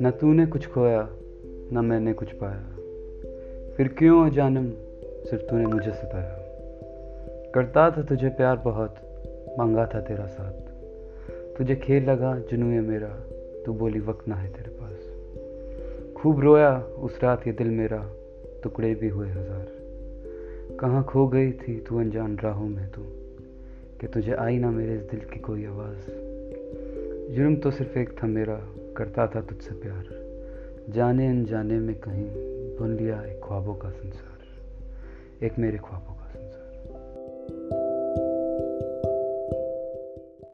न तूने कुछ खोया, न मैंने कुछ पाया। फिर क्यों जानम सिर्फ़ तूने मुझे सताया। करता था तुझे प्यार बहुत, मांगा था तेरा साथ। तुझे खेल लगा जुनू है मेरा, तू बोली वक्त ना है तेरे पास। खूब रोया उस रात ये दिल मेरा, टुकड़े भी हुए हज़ार। कहाँ खो गई थी तू अनजान राहों में तू? कि तुझे आई ना मेरे इस दिल की कोई आवाज़। जुर्म तो सिर्फ़ एक था मेरा, करता था तुझसे प्यार। जाने अनजाने में कहीं बुन लिया एक ख्वाबों का संसार। एक मेरे ख्वाबों